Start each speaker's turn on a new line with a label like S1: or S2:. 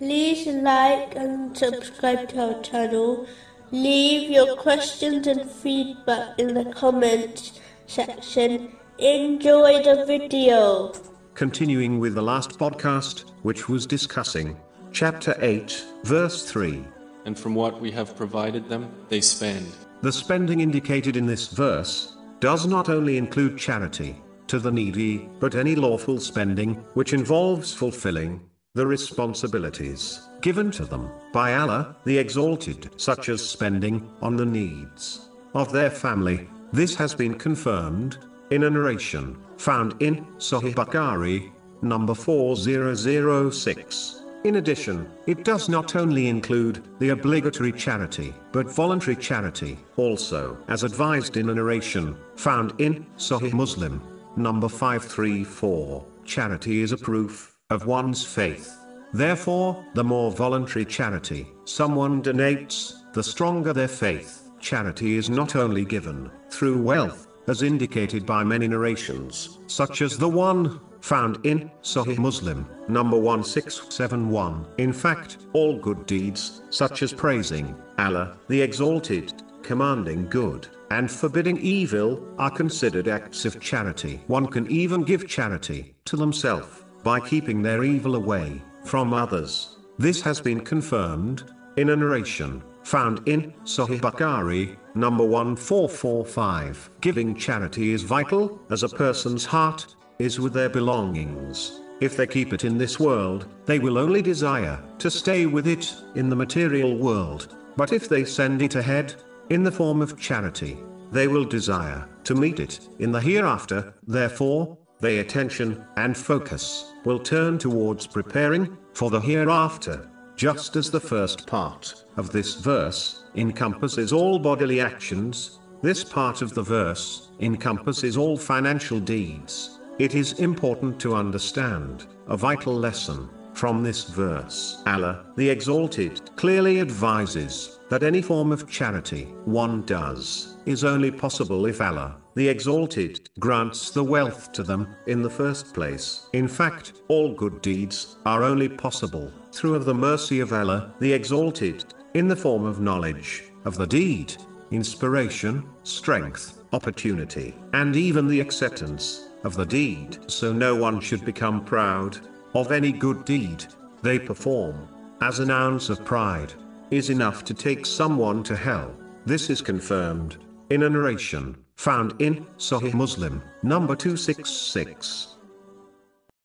S1: like and subscribe to our channel. Leave your questions and feedback in the comments section. Enjoy the video.
S2: Continuing with the last podcast, which was discussing chapter 8, verse 3.
S3: And from what we have provided them, they spend.
S2: The spending indicated in this verse does not only include charity to the needy, but any lawful spending which involves fulfilling the responsibilities given to them by Allah the Exalted, such as spending on the needs of their family. This has been confirmed in a narration found in Sahih Bukhari, number 4006. In addition, it does not only include the obligatory charity, but voluntary charity, also, as advised in a narration found in Sahih Muslim, number 534. Charity is a proof of one's faith. Therefore, the more voluntary charity someone donates, the stronger their faith. Charity is not only given through wealth, as indicated by many narrations, such as the one found in Sahih Muslim, number 1671. In fact, all good deeds, such as praising Allah, the Exalted, commanding good, and forbidding evil, are considered acts of charity. One can even give charity to themselves by keeping their evil away from others. This has been confirmed in a narration found in Sahih Bukhari, number 1445. Giving charity is vital, as a person's heart is with their belongings. If they keep it in this world, they will only desire to stay with it in the material world. But if they send it ahead, in the form of charity, they will desire to meet it in the hereafter. Therefore, their attention and focus will turn towards preparing for the hereafter. Just as the first part of this verse encompasses all bodily actions, this part of the verse encompasses all financial deeds. It is important to understand a vital lesson from this verse. Allah, the Exalted, clearly advises that any form of charity one does is only possible if Allah, the Exalted, grants the wealth to them in the first place. In fact, all good deeds are only possible through the mercy of Allah, the Exalted, in the form of knowledge of the deed, inspiration, strength, opportunity, and even the acceptance of the deed. So no one should become proud of any good deed they perform, as an ounce of pride is enough to take someone to hell. This is confirmed in a narration found in Sahih Muslim, number 266.